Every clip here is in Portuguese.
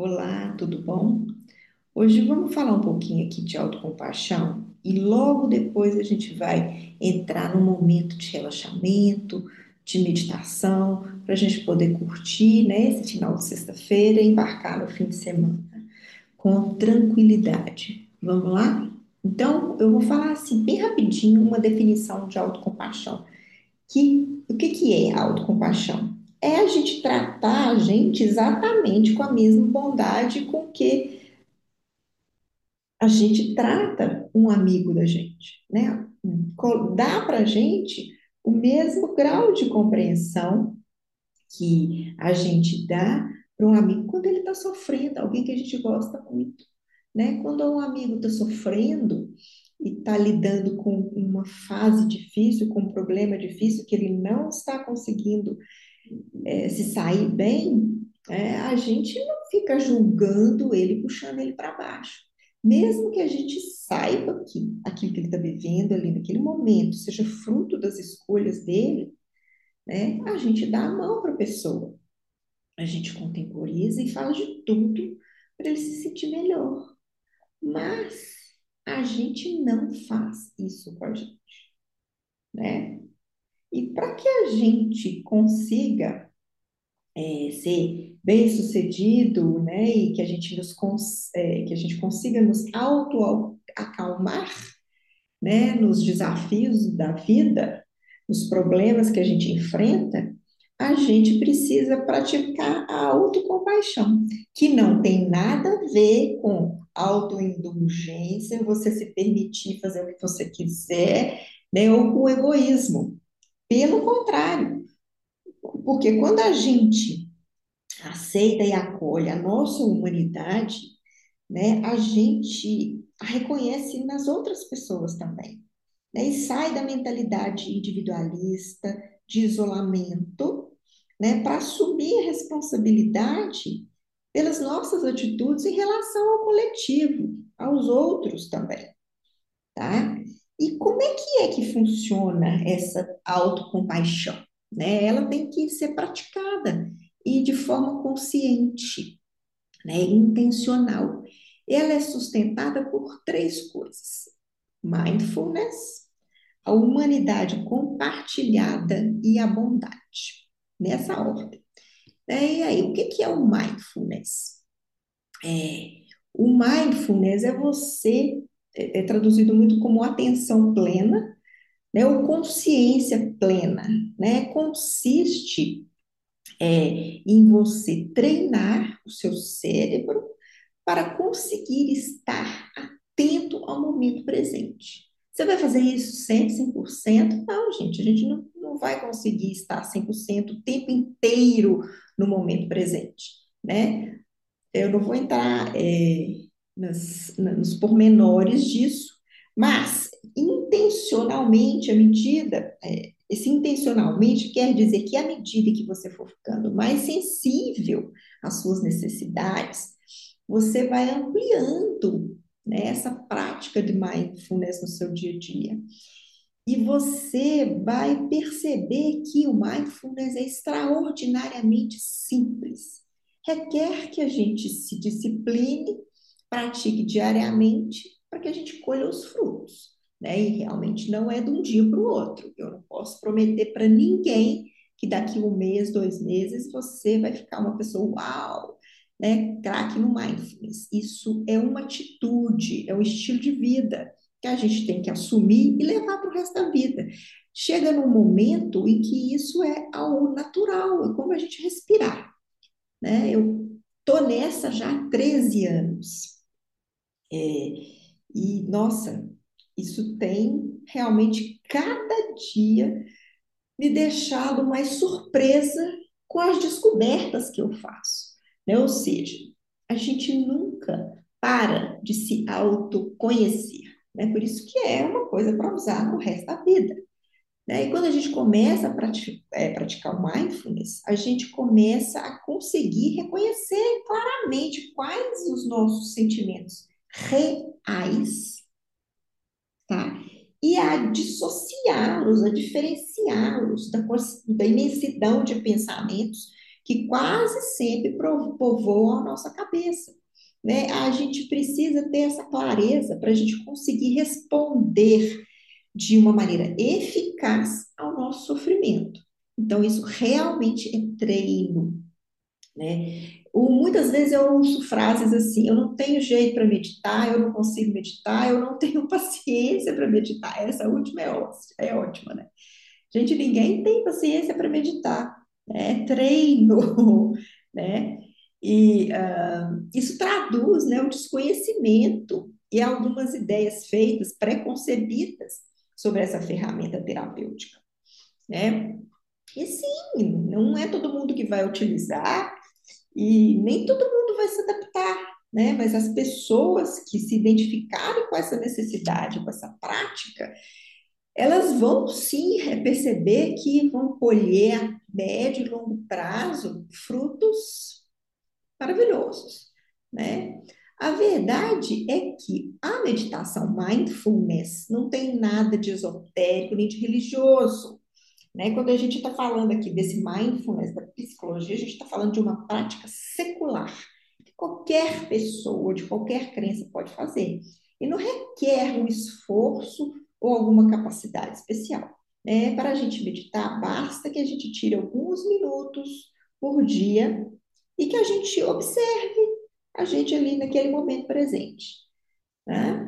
Olá, tudo bom? Hoje vamos falar um pouquinho aqui de autocompaixão e logo depois a gente vai entrar num momento de relaxamento, de meditação, para a gente poder curtir, né, esse final de sexta-feira e embarcar no fim de semana com tranquilidade. Vamos lá? Então, eu vou falar assim bem rapidinho uma definição de autocompaixão. Que o que que é autocompaixão? É a gente tratar a gente exatamente com a mesma bondade com que a gente trata um amigo da gente, né? Dá para a gente o mesmo grau de compreensão que a gente dá para um amigo quando ele está sofrendo, alguém que a gente gosta muito, né? Quando um amigo está sofrendo e está lidando com uma fase difícil, com um problema difícil que ele não está conseguindo eh, se sair bem, eh, a gente não fica julgando ele, puxando ele para baixo. Mesmo que a gente saiba que aquilo que ele está vivendo ali naquele momento seja fruto das escolhas dele, né? A gente dá a mão para a pessoa, a gente contemporiza e fala de tudo para ele se sentir melhor. Mas a gente não faz isso com a gente, né? E para que a gente consiga é, ser bem-sucedido, né, e que a gente nos é, que a gente consiga nos auto-acalmar, né, nos desafios da vida, nos problemas que a gente enfrenta, a gente precisa praticar a autocompaixão, que não tem nada a ver com autoindulgência, você se permitir fazer o que você quiser, né, ou com egoísmo. Pelo contrário, porque quando a gente aceita e acolhe a nossa humanidade, né, a gente a reconhece nas outras pessoas também, né, e sai da mentalidade individualista, de isolamento, né, para assumir a responsabilidade pelas nossas atitudes em relação ao coletivo, aos outros também, tá? E como é que é que funciona essa autocompaixão, né? Ela tem que ser praticada e de forma consciente, né, intencional. Ela é sustentada por três coisas: mindfulness, a humanidade compartilhada e a bondade, nessa ordem. né? E aí, o que é o mindfulness? É, o mindfulness é você, é, é traduzido muito como atenção plena, né, ou consciência plena, né? Consiste é, em você treinar o seu cérebro para conseguir estar atento ao momento presente. Você vai fazer isso sempre, 100%? Não, gente, a gente não, não vai conseguir estar 100% o tempo inteiro no momento presente, né? Eu não vou entrar é, nas, nos pormenores disso, mas intencionalmente, à medida, é, esse intencionalmente quer dizer que à medida que você for ficando mais sensível às suas necessidades, você vai ampliando, né, essa prática de mindfulness no seu dia a dia. E você vai perceber que o mindfulness é extraordinariamente simples. Requer que a gente se discipline, pratique diariamente, para que a gente colha os frutos. Né? E realmente não é de um dia para o outro. Eu não posso prometer para ninguém que daqui um mês, dois meses, você vai ficar uma pessoa uau, né? Craque no mindfulness. Isso é uma atitude, é um estilo de vida que a gente tem que assumir e levar para o resto da vida. Chega num momento em que isso é algo natural, é como a gente respirar, né? Eu tô nessa já há 13 anos. É, e, nossa, isso tem realmente cada dia me deixado mais surpresa com as descobertas que eu faço, né? Ou seja, a gente nunca para de se autoconhecer, né? Por isso que é uma coisa para usar no resto da vida. Né? E quando a gente começa a praticar, é, praticar o mindfulness, a gente começa a conseguir reconhecer claramente quais os nossos sentimentos reais, tá? E a dissociá-los, a diferenciá-los da, da imensidão de pensamentos que quase sempre povoam a nossa cabeça. Né? A gente precisa ter essa clareza para a gente conseguir responder de uma maneira eficaz ao nosso sofrimento. Então, isso realmente é treino. Né? Muitas vezes eu ouço frases assim: eu não tenho jeito para meditar, eu não consigo meditar, eu não tenho paciência para meditar. Essa última é, é ótima, né? Gente, ninguém tem paciência para meditar, né? É treino, né? E uh, isso traduz né, o desconhecimento e algumas ideias feitas, preconcebidas sobre essa ferramenta terapêutica, né? E sim, não é todo mundo que vai utilizar e nem todo mundo vai se adaptar, né? Mas as pessoas que se identificarem com essa necessidade, com essa prática, elas vão sim perceber que vão colher a médio e longo prazo frutos maravilhosos, né? A verdade é que a meditação mindfulness não tem nada de esotérico nem de religioso. Né? Quando a gente está falando aqui desse mindfulness, da psicologia, a gente está falando de uma prática secular, que qualquer pessoa, de qualquer crença pode fazer. E não requer um esforço ou alguma capacidade especial. Né? Para a gente meditar, basta que a gente tire alguns minutos por dia e que a gente observe a gente ali naquele momento presente. Né?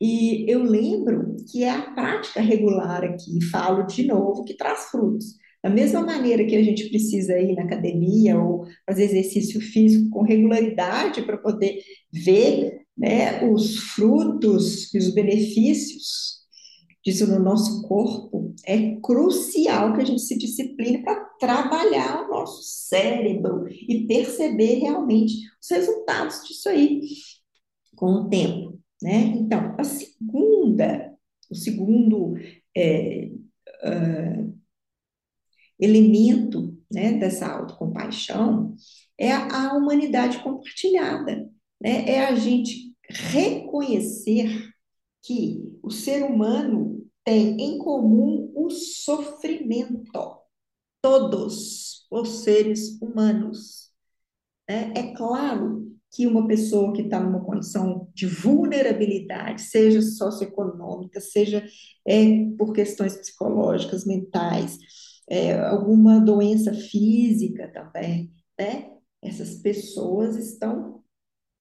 E eu lembro que é a prática regular aqui, falo de novo, que traz frutos. Da mesma maneira que a gente precisa ir na academia ou fazer exercício físico com regularidade para poder ver né, os frutos e os benefícios disso no nosso corpo, é crucial que a gente se discipline para trabalhar o nosso cérebro e perceber realmente os resultados disso aí com o tempo. Né? Então, a segunda, o segundo é, uh, elemento né, dessa autocompaixão é a, humanidade compartilhada. Né? É a gente reconhecer que o ser humano tem em comum o sofrimento. Todos os seres humanos. Né? É claro que uma pessoa que está numa condição de vulnerabilidade, seja socioeconômica, seja é, por questões psicológicas, mentais, é, alguma doença física também, né? Essas pessoas estão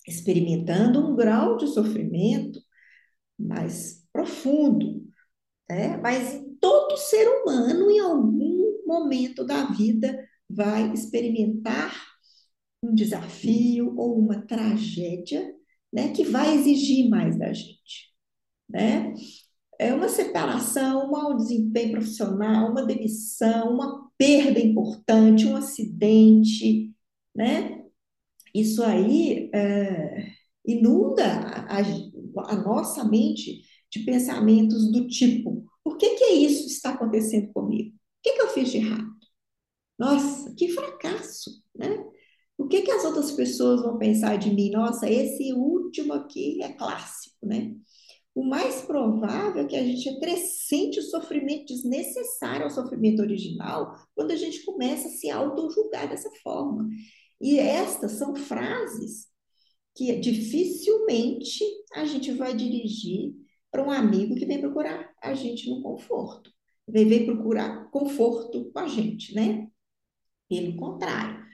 experimentando um grau de sofrimento mais profundo, né? Mas todo ser humano, em algum momento da vida, vai experimentar um desafio ou uma tragédia, né, que vai exigir mais da gente, né? É uma separação, um mau desempenho profissional, uma demissão, uma perda importante, um acidente, né? Isso aí é, inunda a, a, nossa mente de pensamentos do tipo: por que que isso está acontecendo comigo? O que que eu fiz de errado? Nossa, que fracasso, né? O que que as outras pessoas vão pensar de mim? Nossa, esse último aqui é clássico, né? O mais provável é que a gente acrescente o sofrimento desnecessário ao sofrimento original quando a gente começa a se auto-julgar dessa forma. E estas são frases que dificilmente a gente vai dirigir para um amigo que vem procurar a gente no conforto. Vem procurar conforto com a gente, né? Pelo contrário,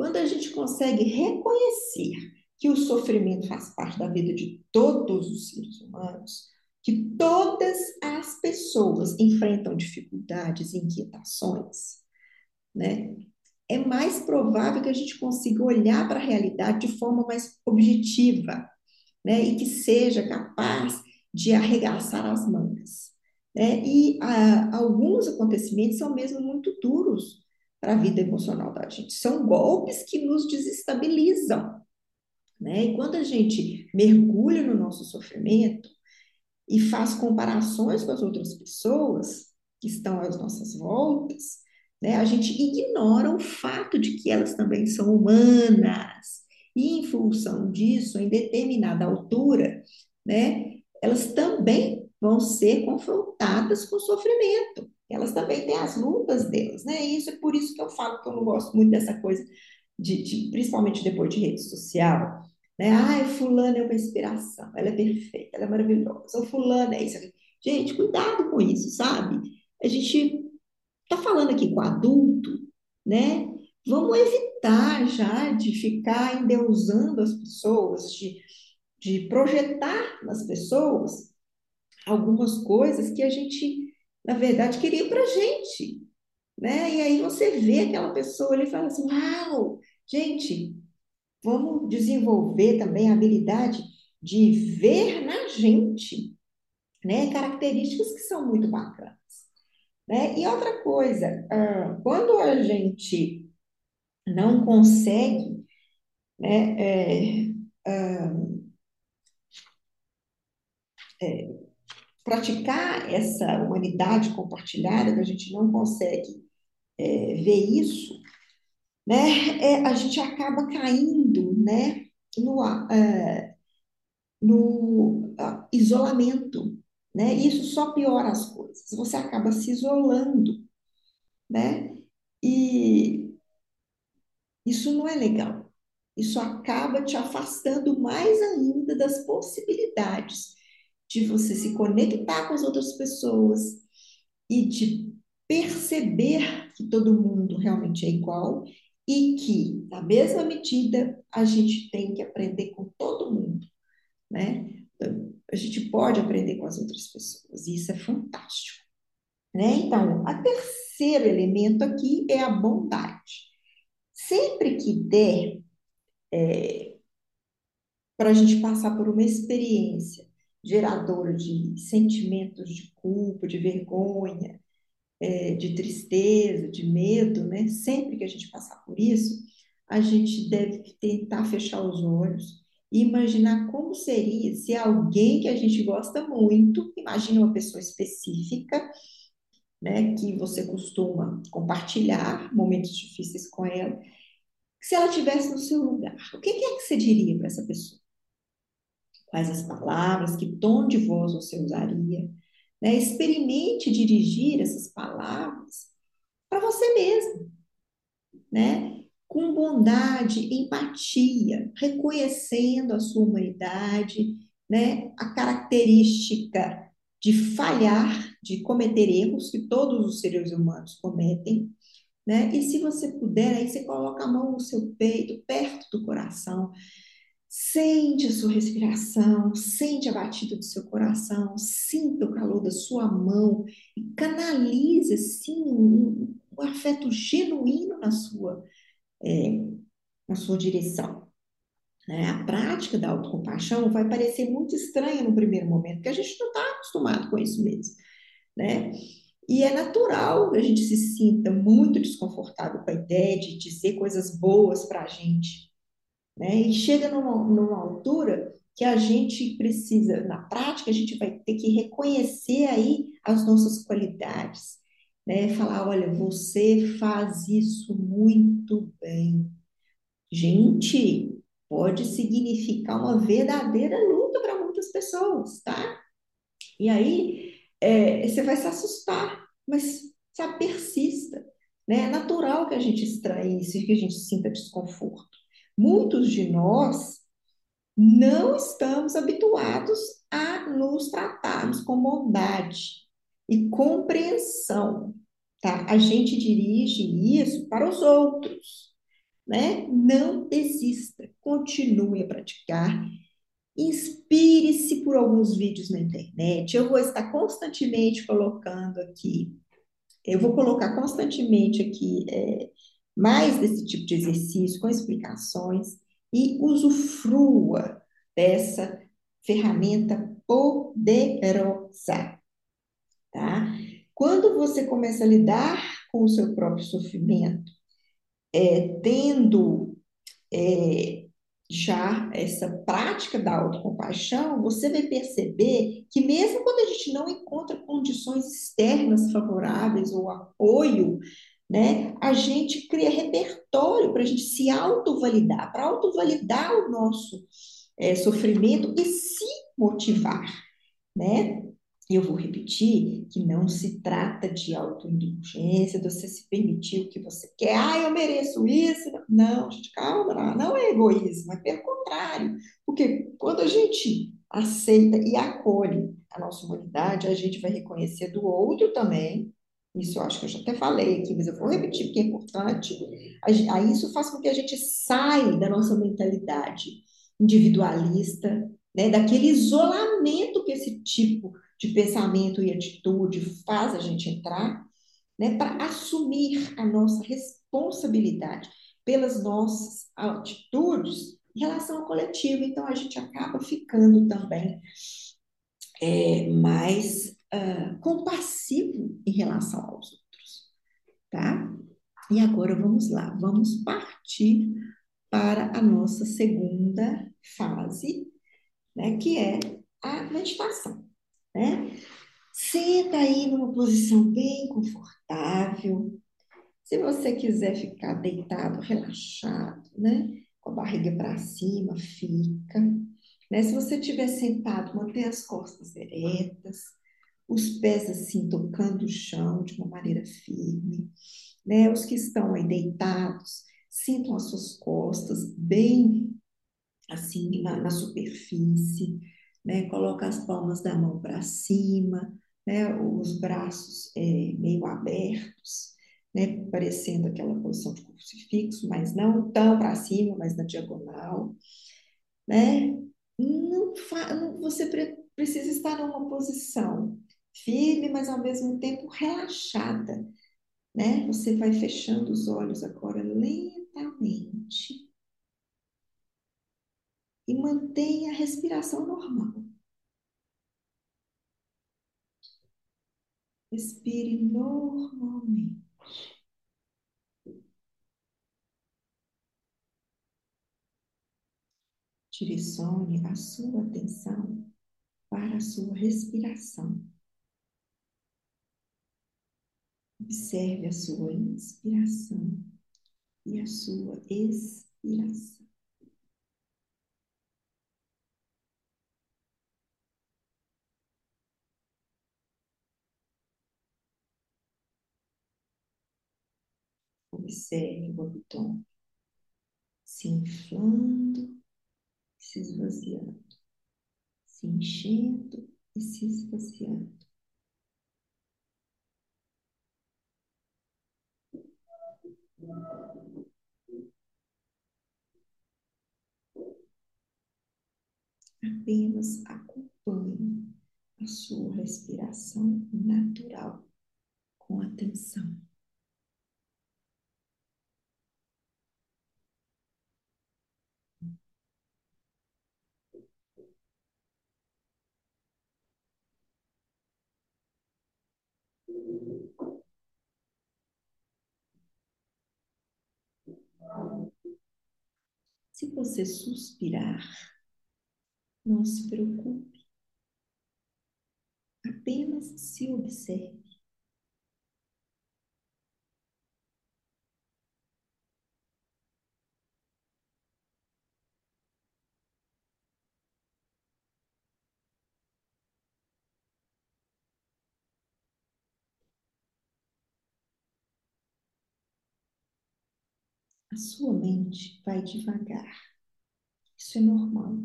quando a gente consegue reconhecer que o sofrimento faz parte da vida de todos os seres humanos, que todas as pessoas enfrentam dificuldades e inquietações, né? É mais provável que a gente consiga olhar para a realidade de forma mais objetiva, né? E que seja capaz de arregaçar as mangas. Né? E a, alguns acontecimentos são mesmo muito duros, para a vida emocional da gente. São golpes que nos desestabilizam. Né? E quando a gente mergulha no nosso sofrimento e faz comparações com as outras pessoas que estão às nossas voltas, né? a gente ignora o fato de que elas também são humanas. E em função disso, em determinada altura, né, elas também vão ser confrontadas com sofrimento. Elas também têm as lutas delas, né? E isso é por isso que eu falo que eu não gosto muito dessa coisa de, de principalmente depois de rede social, né? Ai, fulana é uma inspiração, ela é perfeita, ela é maravilhosa, ou fulana é isso. Gente, cuidado com isso, sabe? A gente tá falando aqui com adulto, né? Vamos evitar já de ficar endeusando as pessoas, de, de projetar nas pessoas algumas coisas que a gente, na verdade, queria para gente, né? E aí você vê aquela pessoa ali e fala assim, uau, gente, vamos desenvolver também a habilidade de ver na gente, né? Características que são muito bacanas, né? E outra coisa, ah, quando a gente não consegue, né, é, ah, é, praticar essa humanidade compartilhada, que a gente não consegue é, ver isso, né, é, a gente acaba caindo, né, no, é, no uh, isolamento, né? Isso só piora as coisas. Você acaba se isolando, né? E isso não é legal. Isso acaba te afastando mais ainda das possibilidades de você se conectar com as outras pessoas e de perceber que todo mundo realmente é igual e que, na mesma medida, a gente tem que aprender com todo mundo, né? A gente pode aprender com as outras pessoas, e isso é fantástico, né? Então, o terceiro elemento aqui é a bondade. Sempre que der é, para a gente passar por uma experiência geradora de sentimentos de culpa, de vergonha, é, de tristeza, de medo, né? Sempre que a gente passar por isso, a gente deve tentar fechar os olhos e imaginar como seria se alguém que a gente gosta muito, imagina uma pessoa específica, né, que você costuma compartilhar momentos difíceis com ela, se ela tivesse no seu lugar, o que é que você diria para essa pessoa? Quais as palavras, que tom de voz você usaria? Né? Experimente dirigir essas palavras para você mesmo, né? com bondade, empatia, reconhecendo a sua humanidade, né? a característica de falhar, de cometer erros que todos os seres humanos cometem, né? E se você puder, aí você coloca a mão no seu peito, perto do coração, Sente a sua respiração, sente a batida do seu coração, sinta o calor da sua mão e canalize assim um, um afeto genuíno na sua, é, na sua direção. É, a prática da autocompaixão vai parecer muito estranha no primeiro momento, porque a gente não está acostumado com isso mesmo, né? E é natural que a gente se sinta muito desconfortável com a ideia de dizer coisas boas para a gente, né? E chega numa, numa altura que a gente precisa, na prática, a gente vai ter que reconhecer aí as nossas qualidades, né? Falar, olha, você faz isso muito bem. Gente, pode significar uma verdadeira luta para muitas pessoas, tá? E aí, é, você vai se assustar, mas sabe, persista, né? É natural que a gente estranhe isso e que a gente sinta desconforto. Muitos de nós não estamos habituados a nos tratarmos com bondade e compreensão, tá? A gente dirige isso para os outros, né? Não desista, continue a praticar. Inspire-se por alguns vídeos na internet. Eu vou estar constantemente colocando aqui, eu vou colocar constantemente aqui é, mais desse tipo de exercício, com explicações, e usufrua dessa ferramenta poderosa, tá? Quando você começa a lidar com o seu próprio sofrimento, é, tendo é, já essa prática da autocompaixão, você vai perceber que mesmo quando a gente não encontra condições externas favoráveis ou apoio né? A gente cria repertório para a gente se autovalidar, para autovalidar o nosso é, sofrimento e se motivar, né? Eu vou repetir que não se trata de autoindulgência, de você se permitir o que você quer. Ah, eu mereço isso. Não, gente, calma, não, é egoísmo, é pelo contrário. Porque quando a gente aceita e acolhe a nossa humanidade, a gente vai reconhecer do outro também. Isso eu acho que eu já até falei aqui, mas eu vou repetir porque é importante. Aí isso faz com que a gente saia da nossa mentalidade individualista, né, daquele isolamento que esse tipo de pensamento e atitude faz a gente entrar, né, para assumir a nossa responsabilidade pelas nossas atitudes em relação ao coletivo. Então, a gente acaba ficando também é, mais uh, compassivo em relação aos outros, tá? E agora vamos lá, vamos partir para a nossa segunda fase, né, que é a meditação né? Senta aí numa posição bem confortável. Se você quiser ficar deitado, relaxado, né? Com a barriga para cima, fica. Né? Se você estiver sentado, mantenha as costas eretas, os pés assim tocando o chão de uma maneira firme. Né? Os que estão aí deitados, sintam as suas costas bem assim na, na superfície né? Coloca as palmas da mão para cima, né? Os braços é, meio abertos, né? Parecendo aquela posição de crucifixo, mas não tão para cima, mas na diagonal, né? Não, não você pre precisa estar numa posição firme, mas ao mesmo tempo relaxada, né? Você vai fechando os olhos agora lentamente e mantenha a respiração normal. Respire normalmente. Direcione a sua atenção para a sua respiração. Observe a sua inspiração e a sua expiração. Observe o abdômen se inflando e se esvaziando, se enchendo e se esvaziando. Apenas acompanhe a sua respiração natural com atenção. Se você suspirar, não se preocupe. Apenas se observe. a sua mente vai devagar. Isso é normal.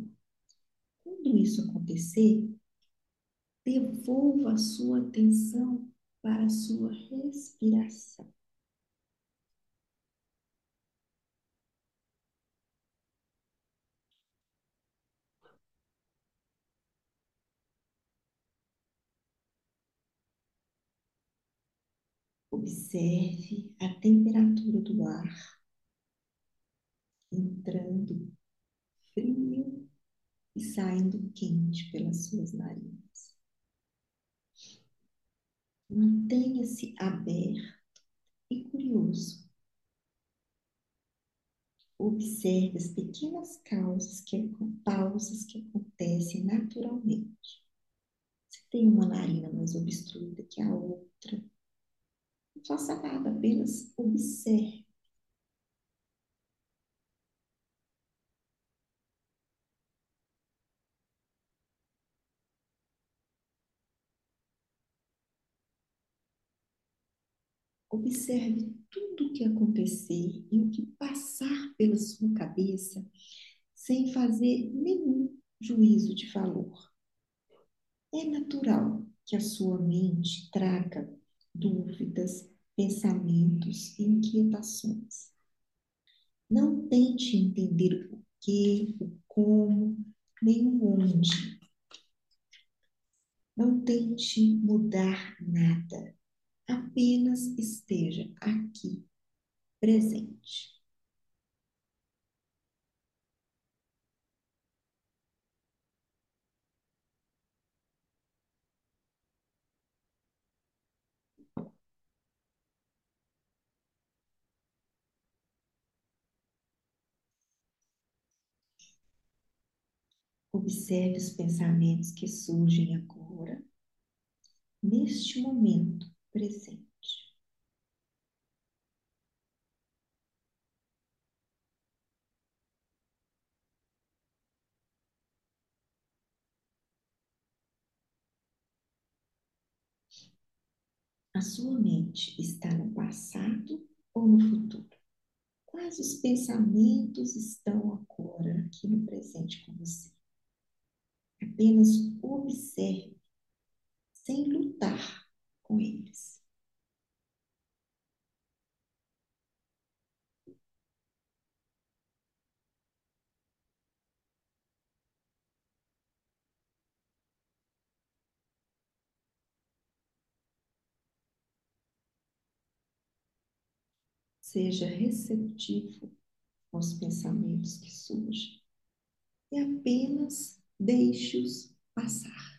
Quando isso acontecer, devolva a sua atenção para a sua respiração. Observe a temperatura do ar entrando frio e saindo quente pelas suas narinas. Mantenha-se aberto e curioso. Observe as pequenas causas que, pausas que acontecem naturalmente. Se tem uma narina mais obstruída que a outra, não faça nada, apenas observe. Observe tudo o que acontecer e o que passar pela sua cabeça sem fazer nenhum juízo de valor. É natural que a sua mente traga dúvidas, pensamentos e inquietações. Não tente entender o porquê, o como, nem o onde. Não tente mudar nada. Apenas esteja aqui, presente. Observe os pensamentos que surgem agora, neste momento presente. A sua mente está no passado ou no futuro? Quais os pensamentos estão agora aqui no presente com você? Apenas observe, sem lutar com eles. Seja receptivo aos pensamentos que surgem e apenas deixe-os passar.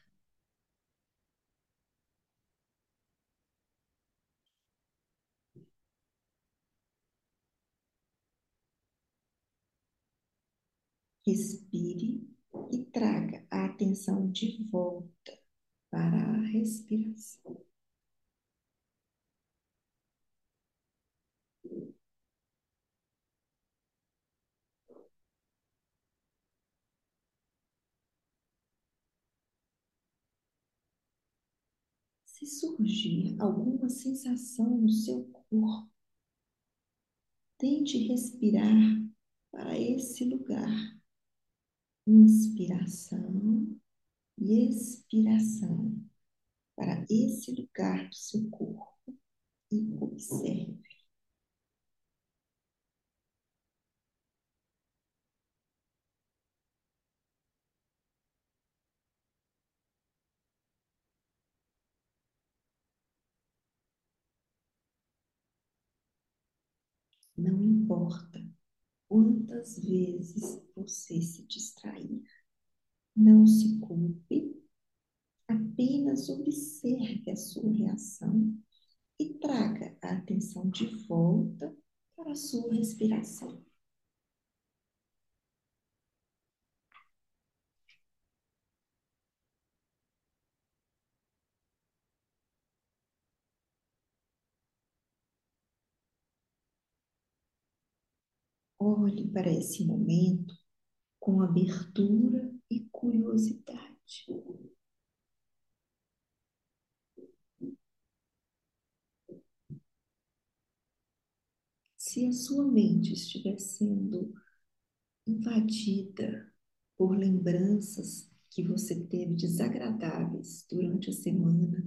Respire e traga a atenção de volta para a respiração. Se surgir alguma sensação no seu corpo, tente respirar para esse lugar. Inspiração e expiração para esse lugar do seu corpo e observe. Não importa quantas vezes você se distrair, não se culpe, apenas observe a sua reação e traga a atenção de volta para a sua respiração. Olhe para esse momento com abertura e curiosidade. Se a sua mente estiver sendo invadida por lembranças que você teve desagradáveis durante a semana,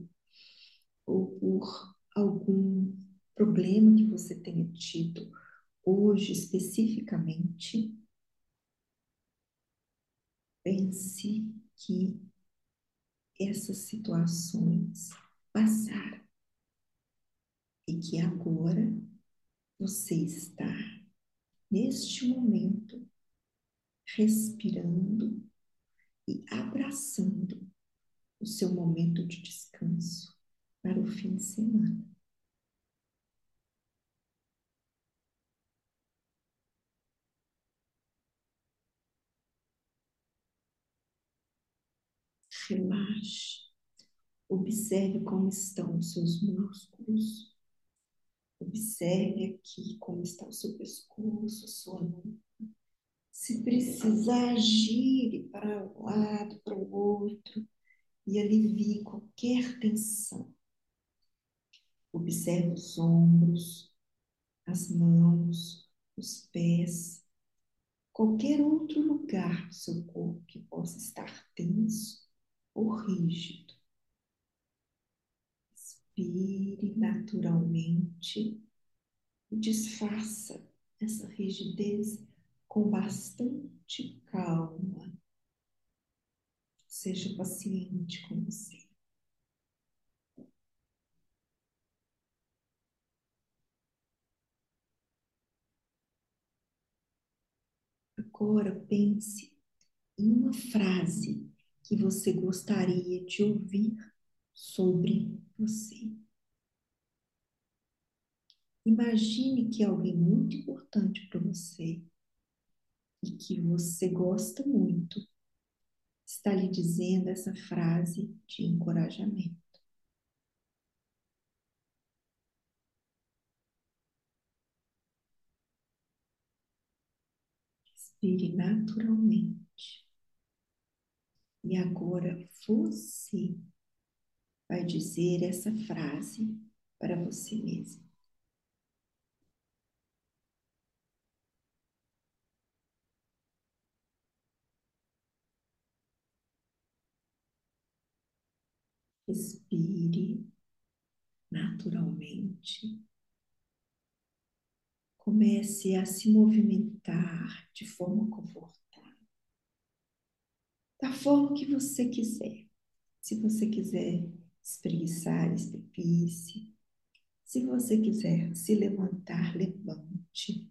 ou por algum problema que você tenha tido hoje especificamente, pense que essas situações passaram e que agora você está, neste momento, respirando e abraçando o seu momento de descanso para o fim de semana. Relaxe. Observe como estão os seus músculos. Observe aqui como está o seu pescoço, sua nuca. Se precisar, gire para um lado, para o outro e alivie qualquer tensão. Observe Observe os ombros, as mãos, os pés, qualquer outro lugar do seu corpo que possa estar tenso ou rígido. Inspire naturalmente e desfaça essa rigidez com bastante calma. Seja paciente com você. Agora pense em uma frase que você gostaria de ouvir sobre você. Imagine que alguém muito importante para você e que você gosta muito está lhe dizendo essa frase de encorajamento. Respire naturalmente. E agora você vai dizer essa frase para você mesmo. Respire naturalmente. Comece a se movimentar de forma confortável, da forma que você quiser. Se você quiser espreguiçar, espreguice. Se você quiser se levantar, levante.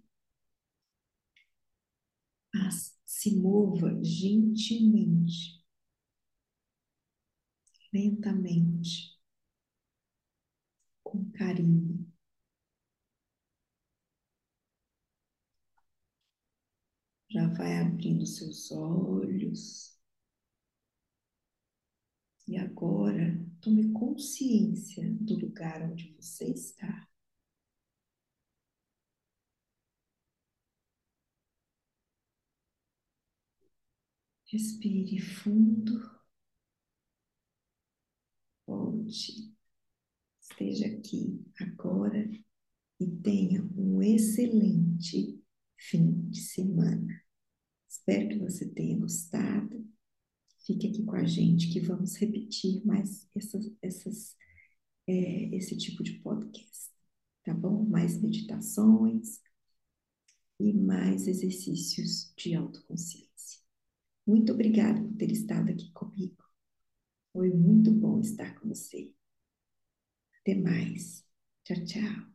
Mas se mova gentilmente lentamente, com carinho. Já vai abrindo seus olhos. E agora, tome consciência do lugar onde você está. Respire fundo volte, esteja aqui agora e tenha um excelente fim de semana. Espero que você tenha gostado. Fique aqui com a gente que vamos repetir mais essas, essas, é, esse tipo de podcast, tá bom? Mais meditações e mais exercícios de autoconsciência. Muito obrigada por ter estado aqui comigo. Foi muito bom estar com você. Até mais. Tchau, tchau.